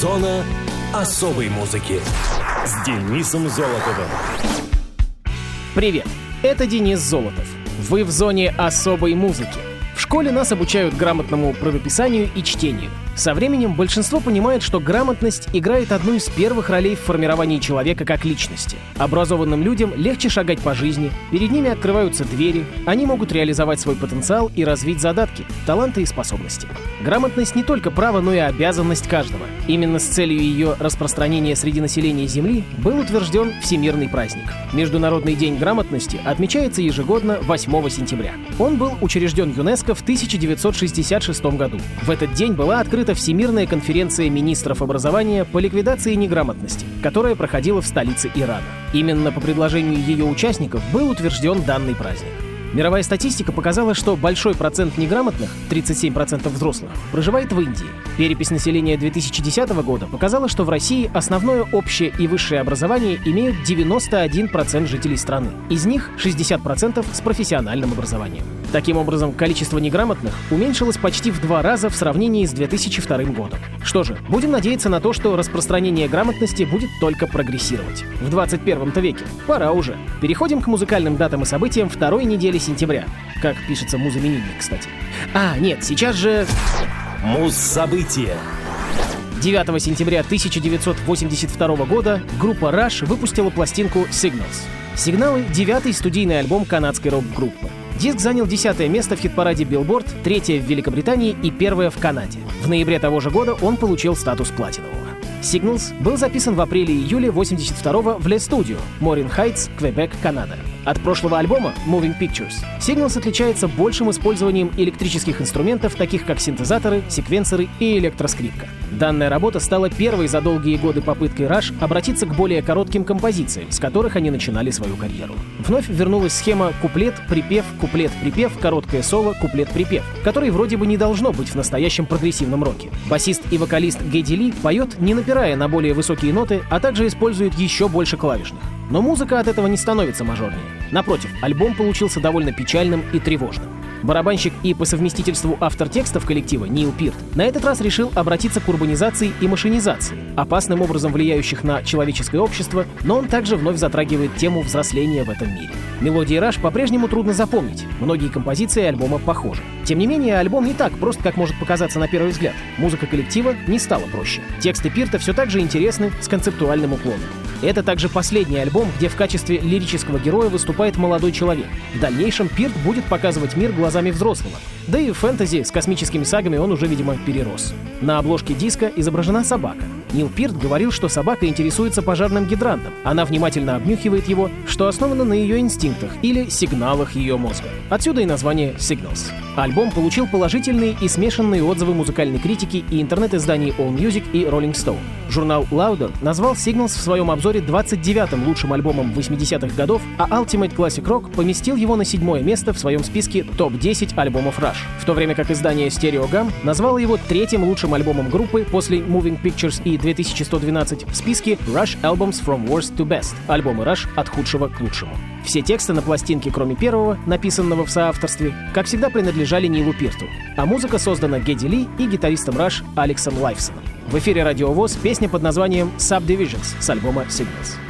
Зона особой музыки с Денисом Золотовым. Привет, это Денис Золотов. Вы в зоне особой музыки. Школе нас обучают грамотному правописанию и чтению. Со временем большинство понимает, что грамотность играет одну из первых ролей в формировании человека как личности. Образованным людям легче шагать по жизни, перед ними открываются двери, они могут реализовать свой потенциал и развить задатки, таланты и способности. Грамотность не только право, но и обязанность каждого. Именно с целью ее распространения среди населения Земли был утвержден Всемирный праздник. Международный день грамотности отмечается ежегодно 8 сентября. Он был учрежден ЮНЕСКО в 1966 году. В этот день была открыта Всемирная конференция министров образования по ликвидации неграмотности, которая проходила в столице Ирана. Именно по предложению ее участников был утвержден данный праздник. Мировая статистика показала, что большой процент неграмотных, 37% взрослых, проживает в Индии. Перепись населения 2010 года показала, что в России основное общее и высшее образование имеют 91% жителей страны. Из них 60% с профессиональным образованием. Таким образом, количество неграмотных уменьшилось почти в два раза в сравнении с 2002 годом. Что же, будем надеяться на то, что распространение грамотности будет только прогрессировать. В 21 веке. Пора уже. Переходим к музыкальным датам и событиям второй недели сентября. Как пишется музыменинник, кстати. А, нет, сейчас же... Муз-события. 9 сентября 1982 года группа Rush выпустила пластинку Signals. Сигналы — девятый студийный альбом канадской рок-группы. Диск занял десятое место в хит-параде Billboard, третье в Великобритании и первое в Канаде. В ноябре того же года он получил статус платинового. Signals был записан в апреле-июле 82-го в Le Studio, Морин Хайтс, Квебек, Канада. От прошлого альбома Moving Pictures Signals отличается большим использованием электрических инструментов, таких как синтезаторы, секвенсоры и электроскрипка. Данная работа стала первой за долгие годы попыткой Rush обратиться к более коротким композициям, с которых они начинали свою карьеру. Вновь вернулась схема куплет-припев, куплет-припев, короткое соло, куплет-припев, которой вроде бы не должно быть в настоящем прогрессивном роке. Басист и вокалист Гедди Ли поет, не напирая на более высокие ноты, а также использует еще больше клавишных. Но музыка от этого не становится мажорнее. Напротив, альбом получился довольно печальным и тревожным. Барабанщик и по совместительству автор текстов коллектива Нил Пирт на этот раз решил обратиться к урбанизации и машинизации, опасным образом влияющих на человеческое общество, но он также вновь затрагивает тему взросления в этом мире. Мелодии Раш по-прежнему трудно запомнить, многие композиции альбома похожи. Тем не менее, альбом не так прост, как может показаться на первый взгляд. Музыка коллектива не стала проще. Тексты Пирта все так же интересны, с концептуальным уклоном. Это также последний альбом, где в качестве лирического героя выступает молодой человек. В дальнейшем Пирт будет показывать мир глазами взрослого. Да и в фэнтези с космическими сагами он уже, видимо, перерос. На обложке диска изображена собака. Нил Пирт говорил, что собака интересуется пожарным гидрантом. Она внимательно обнюхивает его, что основано на ее инстинктах или сигналах ее мозга. Отсюда и название Signals. Альбом получил положительные и смешанные отзывы музыкальной критики и интернет-изданий AllMusic и Rolling Stone. Журнал Louder назвал Signals в своем обзоре 29-м лучшим альбомом 80-х годов, а Ultimate Classic Rock поместил его на седьмое место в своем списке топ-10 альбомов Rush, в то время как издание Stereogam назвало его третьим лучшим альбомом группы после Moving Pictures и 2112 в списке Rush Albums from Worst to Best, альбомы Rush от худшего к лучшему. Все тексты на пластинке, кроме первого, написанного в соавторстве, как всегда принадлежали Нилу Пирту, а музыка создана Гедди Ли и гитаристом Rush Алексом Лайфсоном. В эфире Радиовоз песня под названием Subdivisions с альбома Signals.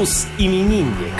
Мус-именинник.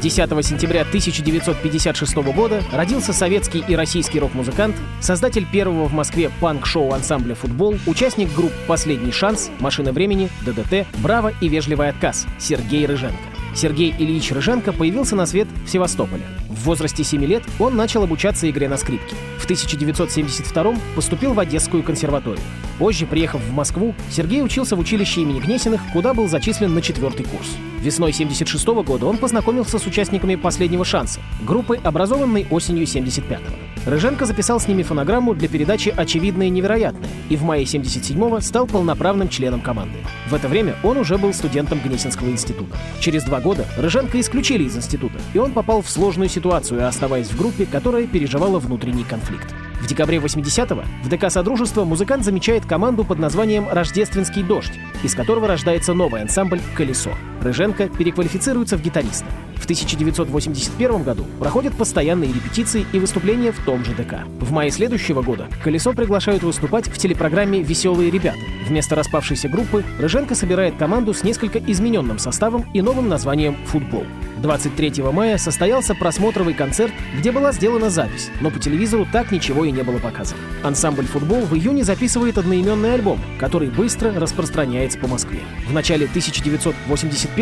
10 сентября 1956 года родился советский и российский рок-музыкант, создатель первого в Москве панк-шоу ансамбля «Футбол», участник групп «Последний шанс», «Машина времени», «ДДТ», «Браво» и «Вежливый отказ» Сергей Рыженко. Сергей Ильич Рыженко появился на свет в Севастополе. В возрасте 7 лет он начал обучаться игре на скрипке. В 1972 поступил в Одесскую консерваторию. Позже, приехав в Москву, Сергей учился в училище имени Гнесиных, куда был зачислен на четвертый курс. Весной 76 года он познакомился с участниками «Последнего шанса», группы, образованной осенью 75-го. Рыженко записал с ними фонограмму для передачи «Очевидное и невероятное» и в мае 77-го стал полноправным членом команды. В это время он уже был студентом Гнесинского института. Через два года Рыженко исключили из института, и он попал в сложную ситуацию, оставаясь в группе, которая переживала внутренний конфликт. В декабре 80-го в ДК «Содружество» музыкант замечает команду под названием «Рождественский дождь», из которого рождается новый ансамбль «Колесо». Рыженко переквалифицируется в гитариста. В 1981 году проходят постоянные репетиции и выступления в том же ДК. В мае следующего года «Колесо» приглашают выступать в телепрограмме «Веселые ребята». Вместо распавшейся группы Рыженко собирает команду с несколько измененным составом и новым названием «Футбол». 23 мая состоялся просмотровый концерт, где была сделана запись, но по телевизору так ничего и не было показано. Ансамбль «Футбол» в июне записывает одноименный альбом, который быстро распространяется по Москве. В начале 1981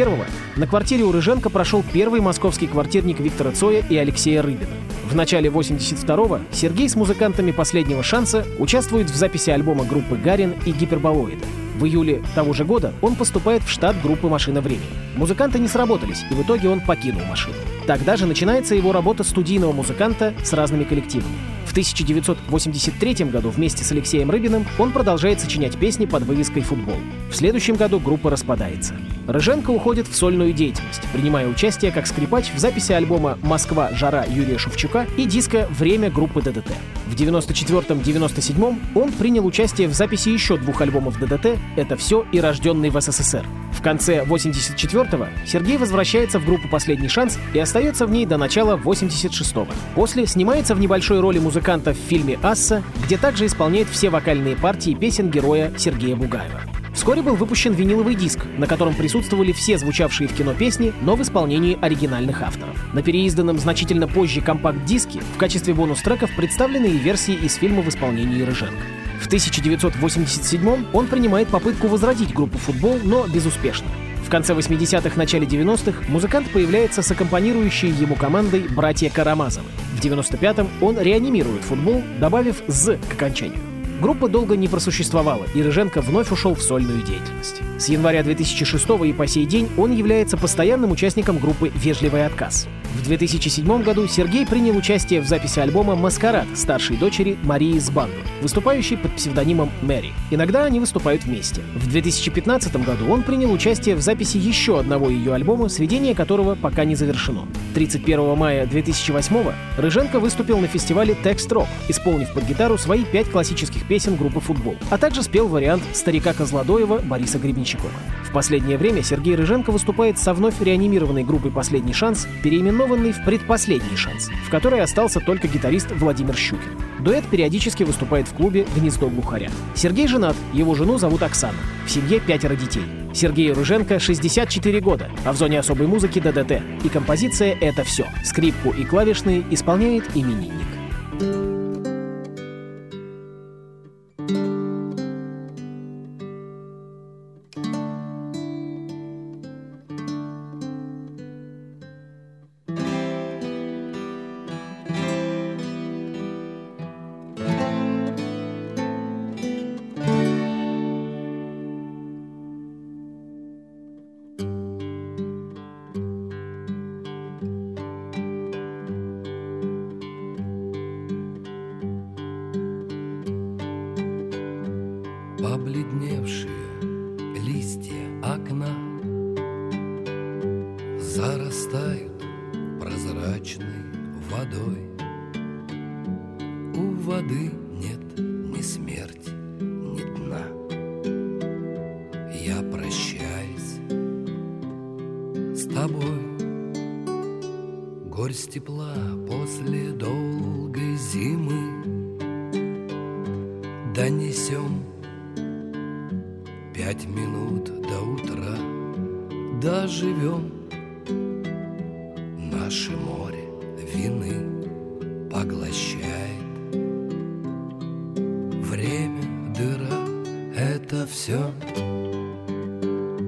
на квартире у Рыженко прошел первый московский квартирник Виктора Цоя и Алексея Рыбина. В начале 82-го Сергей с музыкантами «Последнего шанса» участвует в записи альбома группы «Гарин» и «Гиперболоида». В июле того же года он поступает в штат группы «Машина времени». Музыканты не сработались, и в итоге он покинул машину. Тогда же начинается его работа студийного музыканта с разными коллективами. В 1983 году вместе с Алексеем Рыбиным он продолжает сочинять песни под вывеской «Футбол». В следующем году группа распадается. Рыженко уходит в сольную деятельность, принимая участие как скрипач в записи альбома «Москва. Жара» Юрия Шевчука и диска «Время» группы ДДТ. В 94-97 он принял участие в записи еще двух альбомов ДДТ «Это все» и «Рожденный в СССР». В конце 84-го Сергей возвращается в группу «Последний шанс» и остается в ней до начала 86-го. После снимается в небольшой роли музыканта в фильме «Асса», где также исполняет все вокальные партии песен героя Сергея Бугаева. Вскоре был выпущен виниловый диск, на котором присутствовали все звучавшие в кино песни, но в исполнении оригинальных авторов. На переизданном значительно позже компакт-диске в качестве бонус-треков представлены и версии из фильма в исполнении Рыженко. В 1987 он принимает попытку возродить группу «Футбол», но безуспешно. В конце 80-х, начале 90-х музыкант появляется с аккомпанирующей ему командой «Братья Карамазовы». В 95-м он реанимирует футбол, добавив «з» к окончанию. Группа долго не просуществовала, и Рыженко вновь ушел в сольную деятельность. С января 2006 и по сей день он является постоянным участником группы «Вежливый отказ». В 2007 году Сергей принял участие в записи альбома «Маскарад» старшей дочери Марии Збанду, выступающей под псевдонимом Мэри. Иногда они выступают вместе. В 2015 году он принял участие в записи еще одного ее альбома, сведение которого пока не завершено. 31 мая 2008 Рыженко выступил на фестивале «Текст Рок», исполнив под гитару свои пять классических песен группы «Футбол», а также спел вариант старика Козлодоева Бориса Гребенщикова. В последнее время Сергей Рыженко выступает со вновь реанимированной группой «Последний шанс», переименованной переименованный в «Предпоследний шанс», в которой остался только гитарист Владимир Щукин. Дуэт периодически выступает в клубе «Гнездо глухаря». Сергей женат, его жену зовут Оксана. В семье пятеро детей. Сергею Рыженко 64 года, а в зоне особой музыки ДДТ. И композиция «Это все». Скрипку и клавишные исполняет именинник.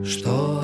Что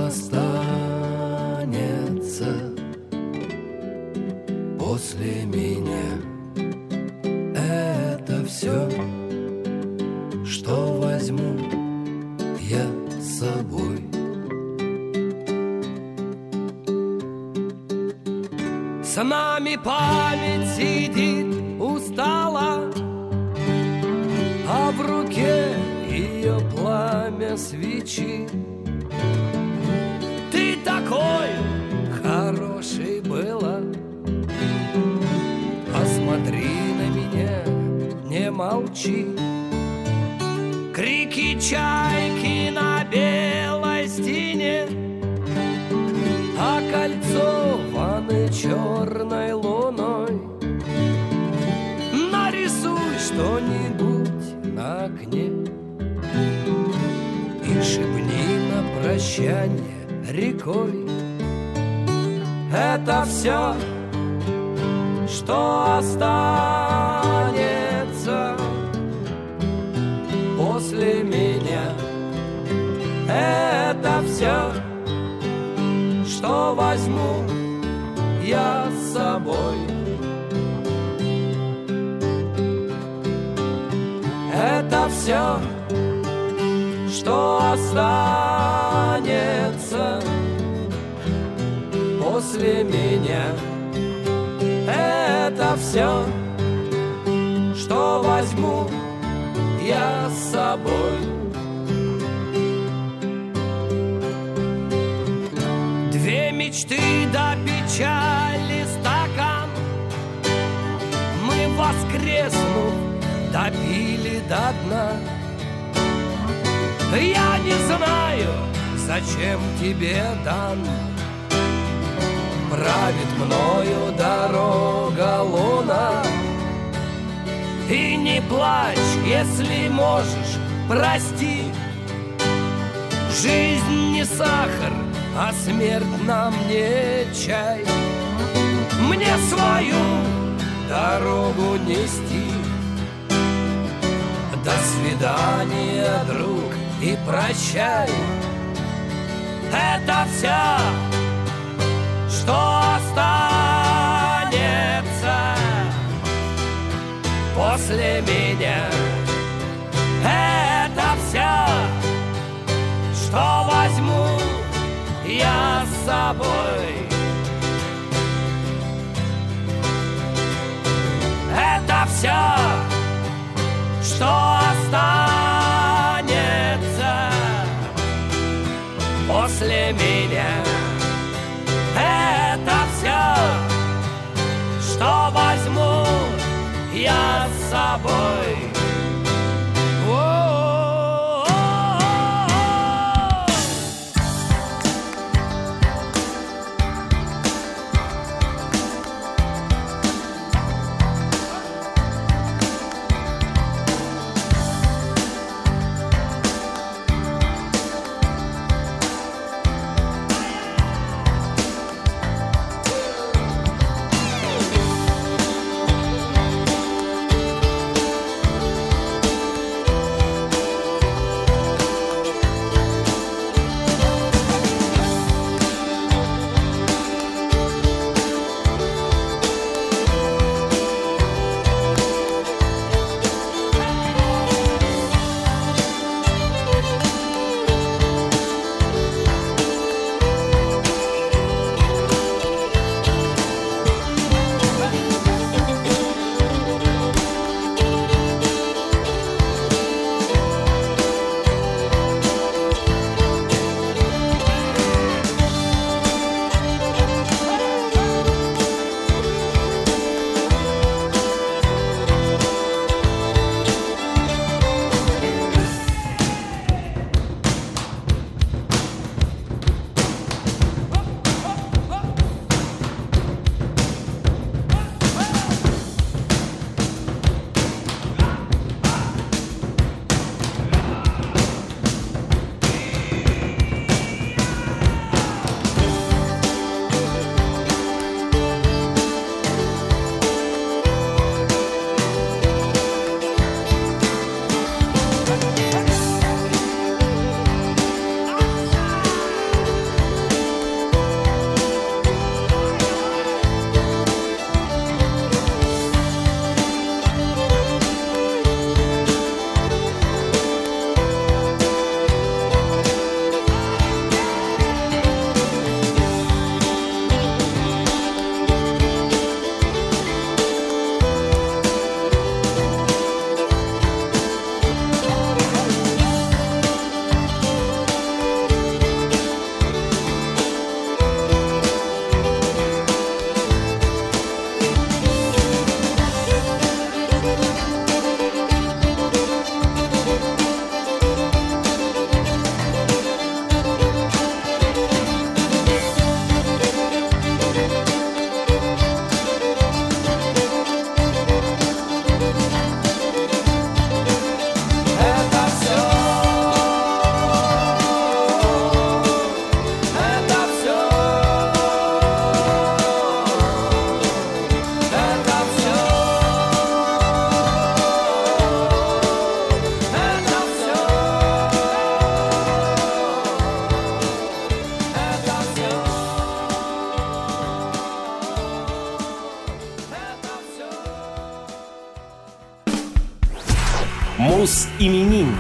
что-нибудь на окне И шепни на прощание рекой Это все, что останется после меня. Это все, что возьму я с собой. Это все, что останется после меня. Это все, что возьму я с собой. Две мечты до печали стакан Мы воскреснув допили до дна. Я не знаю, зачем тебе дан. Правит мною дорога луна. И не плачь, если можешь, прости. Жизнь не сахар, а смерть нам не чай. Мне свою дорогу нести До свидания, друг, и прощай Это все, что останется после меня. Это все, что возьму я с собой. С Мус-именинник.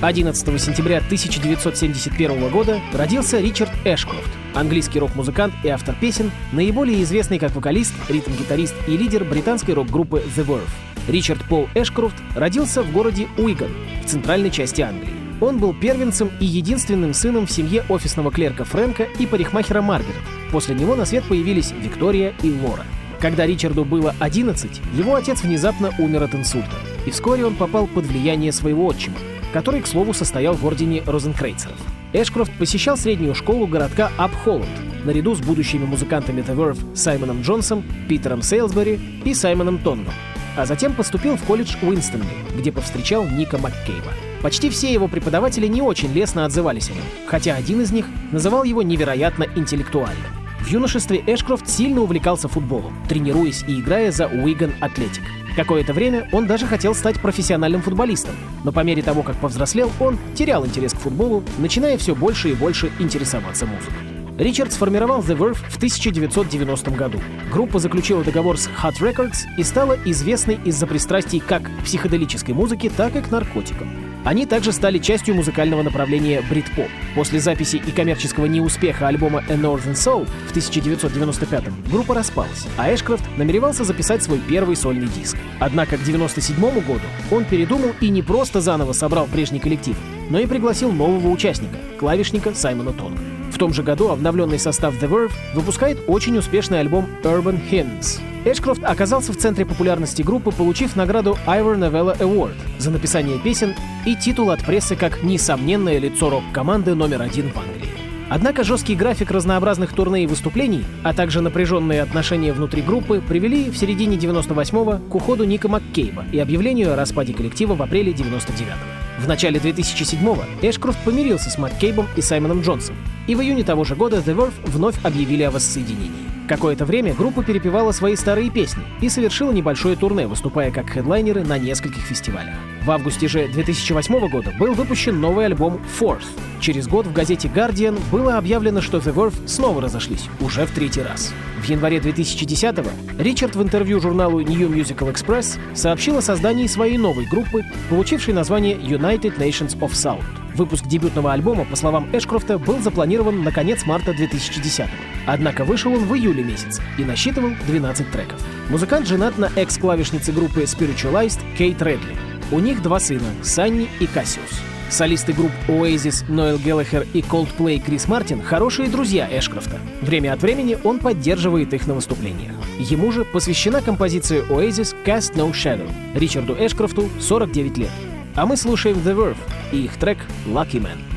11 сентября 1971 года родился Ричард Эшкрофт, английский рок-музыкант и автор песен, наиболее известный как вокалист, ритм-гитарист и лидер британской рок-группы The Verve. Ричард Пол Эшкрофт родился в городе Уиган, в центральной части Англии. Он был первенцем и единственным сыном в семье офисного клерка Фрэнка и парикмахера Маргарет. После него на свет появились Виктория и Лора. Когда Ричарду было 11, его отец внезапно умер от инсульта, и вскоре он попал под влияние своего отчима, который, к слову, состоял в ордене розенкрейцеров. Эшкрофт посещал среднюю школу городка Ап-Холланд, наряду с будущими музыкантами The Verve Саймоном Джонсом, Питером Сейлсбери и Саймоном Тонгом, а затем поступил в колледж Уинстонли, где повстречал Ника Маккейба. Почти все его преподаватели не очень лестно отзывались о нем, хотя один из них называл его невероятно интеллектуальным. В юношестве Эшкрофт сильно увлекался футболом, тренируясь и играя за Уиган Атлетик. Какое-то время он даже хотел стать профессиональным футболистом, но по мере того, как повзрослел, он терял интерес к футболу, начиная все больше и больше интересоваться музыкой. Ричард сформировал The Verve в 1990 году. Группа заключила договор с Hot Records и стала известной из-за пристрастий как к психоделической музыке, так и к наркотикам. Они также стали частью музыкального направления брит-поп. После записи и коммерческого неуспеха альбома A Northern Soul в 1995 группа распалась, а Эшкрофт намеревался записать свой первый сольный диск. Однако к 1997 году он передумал и не просто заново собрал прежний коллектив, но и пригласил нового участника, клавишника Саймона Тонга. В том же году обновленный состав The Verve выпускает очень успешный альбом Urban Hymns. Эшкрофт оказался в центре популярности группы, получив награду Ivor Novello Award за написание песен и титул от прессы как «Несомненное лицо рок-команды номер один в Англии». Однако жесткий график разнообразных турне и выступлений, а также напряженные отношения внутри группы привели в середине 98-го к уходу Ника Маккейба и объявлению о распаде коллектива в апреле 99-го. В начале 2007-го Эшкрофт помирился с Маккейбом и Саймоном Джонсом, и в июне того же года The Verve вновь объявили о воссоединении. Какое-то время группа перепевала свои старые песни и совершила небольшое турне, выступая как хедлайнеры на нескольких фестивалях. В августе же 2008 года был выпущен новый альбом Fourth. Через год в газете Guardian было объявлено, что The Verve снова разошлись, уже в третий раз. В январе 2010-го Ричард в интервью журналу New Musical Express сообщил о создании своей новой группы, получившей название United Nations of Sound. Выпуск дебютного альбома, по словам Эшкрофта, был запланирован на конец марта 2010 -го. Однако вышел он в июле месяце и насчитывал 12 треков. Музыкант женат на экс-клавишнице группы Spiritualized Кейт Редли. У них два сына — Санни и Кассиус. Солисты групп Oasis, Ноэл Геллахер и Coldplay Крис Мартин — хорошие друзья Эшкрофта. Время от времени он поддерживает их на выступлениях. Ему же посвящена композиция Oasis «Cast No Shadow». Ричарду Эшкрофту 49 лет. А мы слушаем The Verve и их трек «Lucky Man».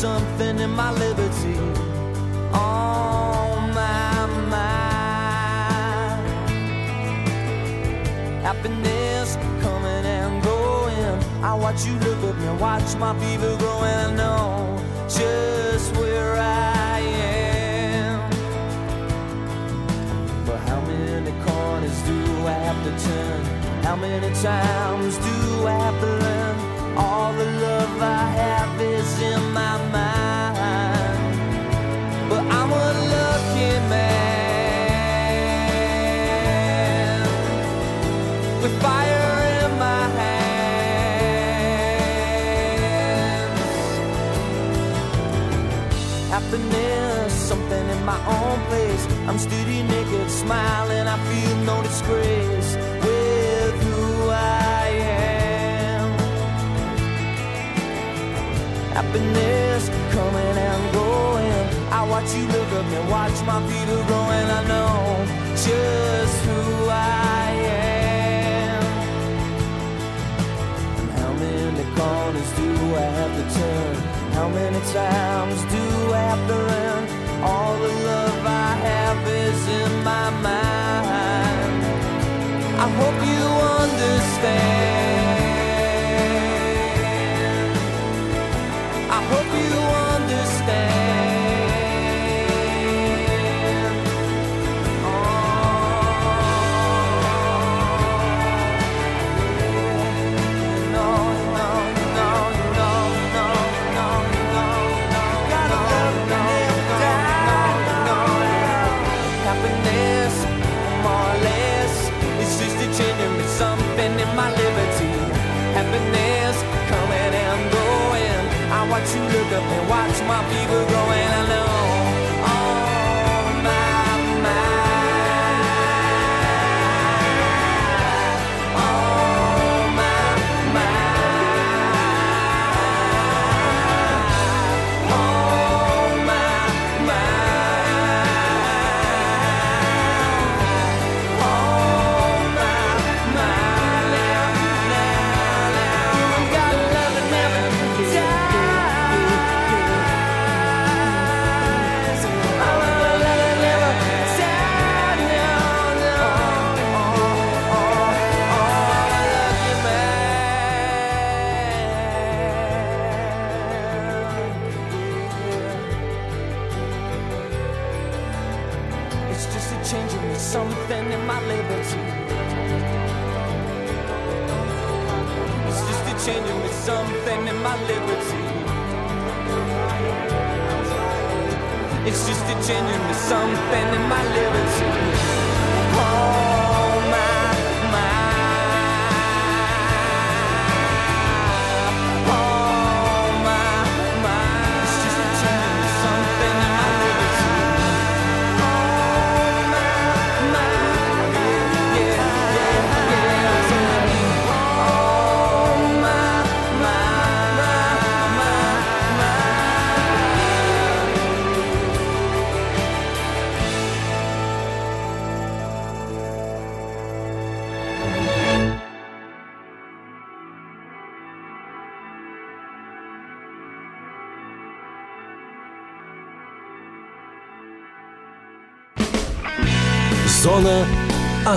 Something in my liberty. On my mind. Happiness coming and going. I watch you look at me, watch my fever grow, and I know just where I am. But how many corners do I have to turn? How many times steady, naked, smiling. I feel no disgrace with who I am. happiness coming and going. I watch you look up and watch my feet are growing. I know just who I am. And how many corners do I have to turn? How many times do I have to learn? In my mind.